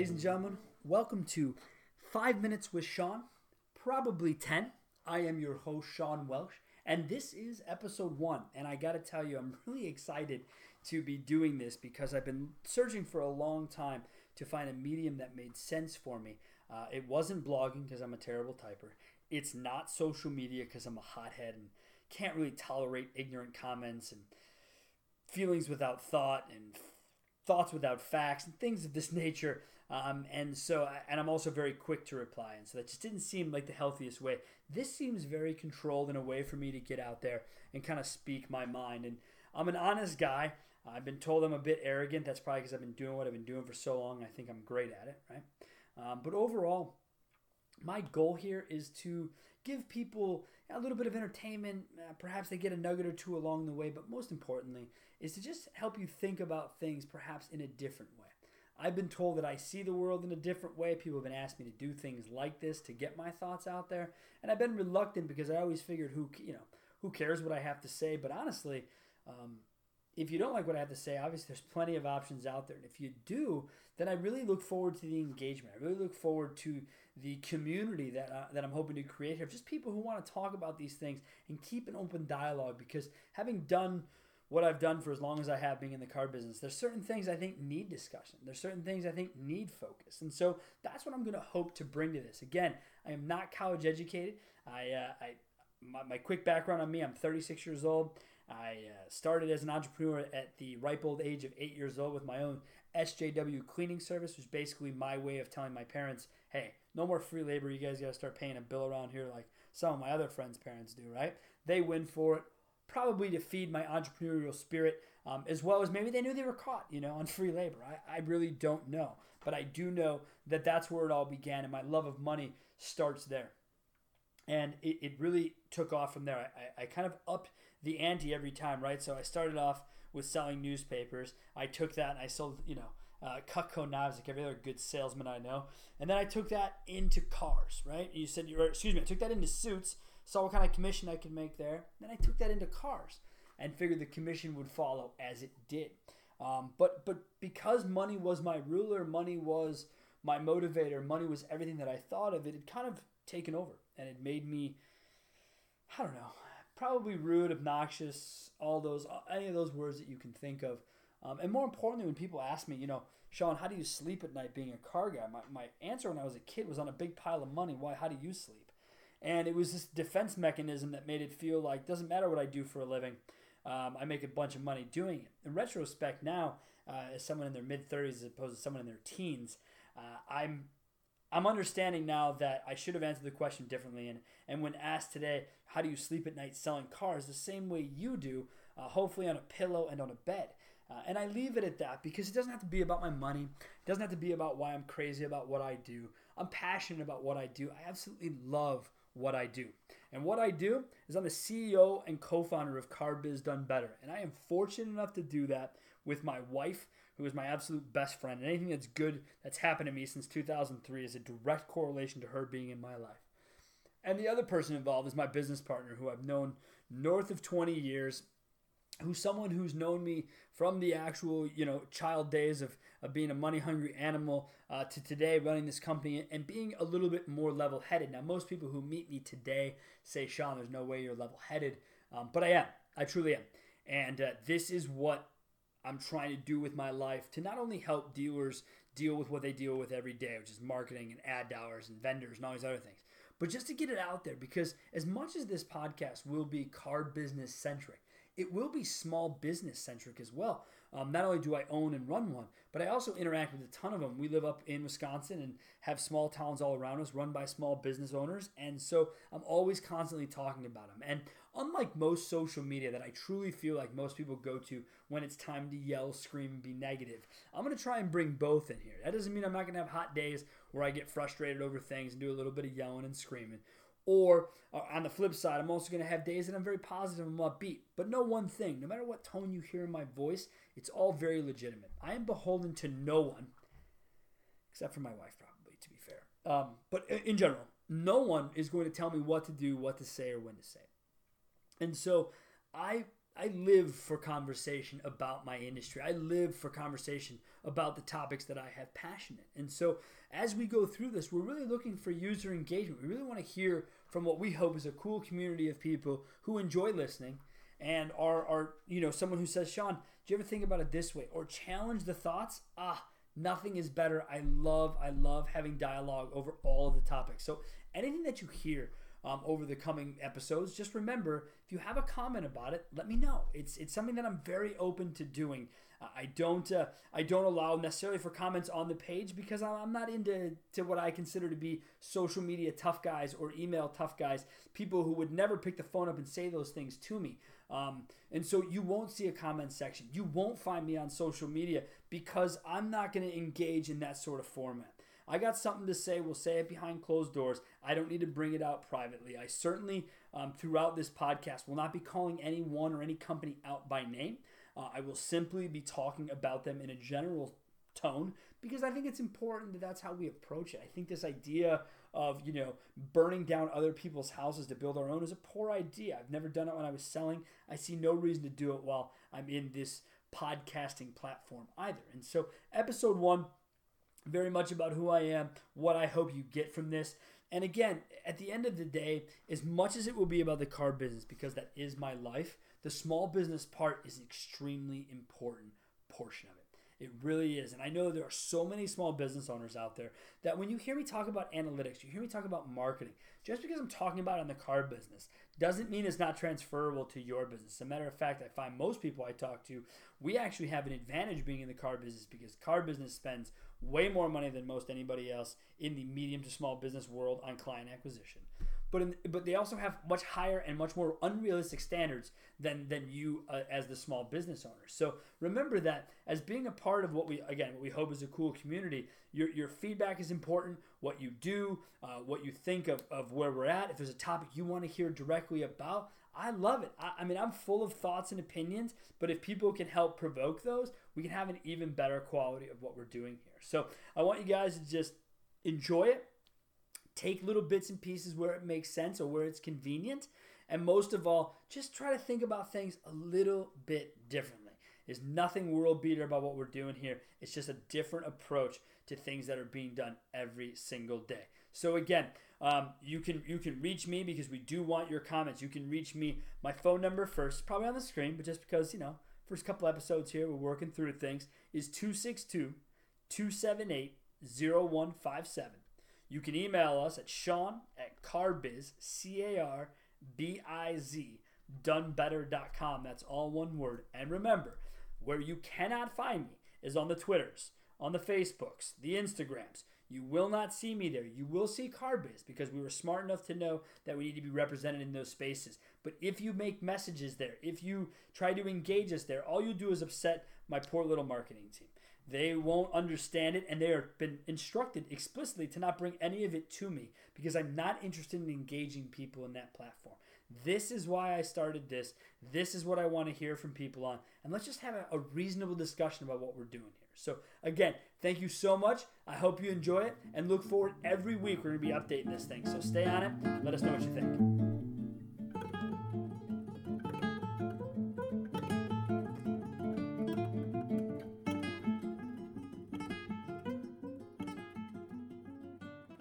Ladies and gentlemen, welcome to Five Minutes with Sean, probably 10. I am your host, Sean Welsh, and this is episode one. And I got to tell you, I'm really excited to be doing this because I've been searching for a long time to find a medium that made sense for me. Uh, it wasn't blogging because I'm a terrible typer. It's not social media because I'm a hothead and can't really tolerate ignorant comments and feelings without thought and thoughts without facts and things of this nature. Um, and so, and I'm also very quick to reply. And so that just didn't seem like the healthiest way. This seems very controlled in a way for me to get out there and kind of speak my mind. And I'm an honest guy. I've been told I'm a bit arrogant. That's probably because I've been doing what I've been doing for so long. I think I'm great at it, right? Um, but overall, my goal here is to give people a little bit of entertainment. Uh, perhaps they get a nugget or two along the way, but most importantly, is to just help you think about things perhaps in a different way. I've been told that I see the world in a different way. People have been asking me to do things like this to get my thoughts out there, and I've been reluctant because I always figured who you know who cares what I have to say. But honestly, um, if you don't like what I have to say, obviously there's plenty of options out there. And if you do, then I really look forward to the engagement. I really look forward to the community that, uh, that I'm hoping to create here. Just people who want to talk about these things and keep an open dialogue because having done what I've done for as long as I have being in the car business, there's certain things I think need discussion. There's certain things I think need focus. And so that's what I'm going to hope to bring to this. Again, I am not college educated. I, uh, I my, my quick background on me, I'm 36 years old. I uh, started as an entrepreneur at the ripe old age of eight years old with my own SJW cleaning service, which is basically my way of telling my parents, hey, no more free labor. You guys got to start paying a bill around here like some of my other friends' parents do, right? They win for it, probably to feed my entrepreneurial spirit, um, as well as maybe they knew they were caught, you know, on free labor. I, I really don't know. But I do know that that's where it all began, and my love of money starts there. And it, it really took off from there. I, I kind of upped the ante every time, right? So I started off with selling newspapers. I took that and I sold, you know, uh, Cutco knives like every other good salesman I know. And then I took that into cars, right? You said, or excuse me, I took that into suits, saw what kind of commission I could make there. Then I took that into cars and figured the commission would follow as it did. Um, but but because money was my ruler, money was my motivator, money was everything that I thought of. It had kind of taken over, and it made me, I don't know, probably rude, obnoxious, all those, any of those words that you can think of. Um, and more importantly, when people ask me, you know, Sean, how do you sleep at night being a car guy? My, my answer when I was a kid was on a big pile of money. Why? How do you sleep? And it was this defense mechanism that made it feel like doesn't matter what I do for a living, um, I make a bunch of money doing it. In retrospect, now uh, as someone in their mid 30s as opposed to someone in their teens, uh, I'm I'm understanding now that I should have answered the question differently. And, and when asked today, how do you sleep at night selling cars, the same way you do, uh, hopefully on a pillow and on a bed. Uh, and I leave it at that because it doesn't have to be about my money. It doesn't have to be about why I'm crazy about what I do. I'm passionate about what I do. I absolutely love what I do. And what I do is I'm the CEO and co founder of Car Biz Done Better. And I am fortunate enough to do that with my wife who is my absolute best friend. And anything that's good that's happened to me since 2003 is a direct correlation to her being in my life. And the other person involved is my business partner, who I've known north of 20 years, who's someone who's known me from the actual, you know, child days of, of being a money hungry animal uh, to today running this company and being a little bit more level headed. Now, most people who meet me today say, Sean, there's no way you're level headed. Um, but I am. I truly am. And uh, this is what I'm trying to do with my life to not only help dealers deal with what they deal with every day, which is marketing and ad dollars and vendors and all these other things, but just to get it out there because as much as this podcast will be car business centric, it will be small business centric as well. Um, not only do I own and run one, but I also interact with a ton of them. We live up in Wisconsin and have small towns all around us run by small business owners. And so I'm always constantly talking about them. And unlike most social media that I truly feel like most people go to when it's time to yell, scream, and be negative, I'm going to try and bring both in here. That doesn't mean I'm not going to have hot days where I get frustrated over things and do a little bit of yelling and screaming. Or uh, on the flip side, I'm also going to have days that I'm very positive and upbeat. But no one thing no matter what tone you hear in my voice, it's all very legitimate. I am beholden to no one, except for my wife, probably, to be fair. Um, but in general, no one is going to tell me what to do, what to say, or when to say. And so I I live for conversation about my industry. I live for conversation about the topics that I have passion in. And so as we go through this, we're really looking for user engagement. We really want to hear from what we hope is a cool community of people who enjoy listening and are are you know someone who says, Sean, do you ever think about it this way? Or challenge the thoughts? Ah, nothing is better. I love, I love having dialogue over all of the topics. So anything that you hear um, over the coming episodes, just remember if you have a comment about it, let me know. It's it's something that I'm very open to doing. Uh, I don't uh, I don't allow necessarily for comments on the page because I'm not into to what I consider to be social media tough guys or email tough guys, people who would never pick the phone up and say those things to me. Um, and so you won't see a comment section. You won't find me on social media because I'm not going to engage in that sort of format. I got something to say. We'll say it behind closed doors. I don't need to bring it out privately. I certainly, um, throughout this podcast, will not be calling anyone or any company out by name. Uh, I will simply be talking about them in a general tone because I think it's important that that's how we approach it. I think this idea of you know burning down other people's houses to build our own is a poor idea. I've never done it when I was selling. I see no reason to do it while I'm in this podcasting platform either. And so, episode one very much about who I am, what I hope you get from this. And again, at the end of the day, as much as it will be about the car business, because that is my life, the small business part is an extremely important portion of it. It really is. And I know there are so many small business owners out there that when you hear me talk about analytics, you hear me talk about marketing, just because I'm talking about it in the car business doesn't mean it's not transferable to your business. As a matter of fact, I find most people I talk to, we actually have an advantage being in the car business because car business spends way more money than most anybody else in the medium to small business world on client acquisition. But in, but they also have much higher and much more unrealistic standards than than you uh, as the small business owner. So remember that as being a part of what we again what we hope is a cool community. Your your feedback is important. What you do, uh, what you think of of where we're at. If there's a topic you want to hear directly about, I love it. I, I, mean, I'm full of thoughts and opinions, but if people can help provoke those, we can have an even better quality of what we're doing here. So I want you guys to just enjoy it, take little bits and pieces where it makes sense or where it's convenient, and most of all, just try to think about things a little bit differently. There's nothing world beater about what we're doing here. It's just a different approach to things that are being done every single day. So again, um, you can you can reach me because we do want your comments. You can reach me. My phone number first, probably on the screen, but just because you know, first couple episodes here, we're working through things, is 262 278 0157. You can email us at Sean at carbiz, C A R B I Z, donebetter.com. That's all one word. And remember, where you cannot find me is on the Twitters, on the Facebooks, the Instagrams. You will not see me there. You will see Carbiz because we were smart enough to know that we need to be represented in those spaces. But if you make messages there, if you try to engage us there, all you do is upset my poor little marketing team. They won't understand it, and they have been instructed explicitly to not bring any of it to me because I'm not interested in engaging people in that platform. This is why I started this. This is what I want to hear from people on. And let's just have a, reasonable discussion about what we're doing here. So, again, thank you so much. I hope you enjoy it and look forward every week. We're going to be updating this thing. So, stay on it. Let us know what you think.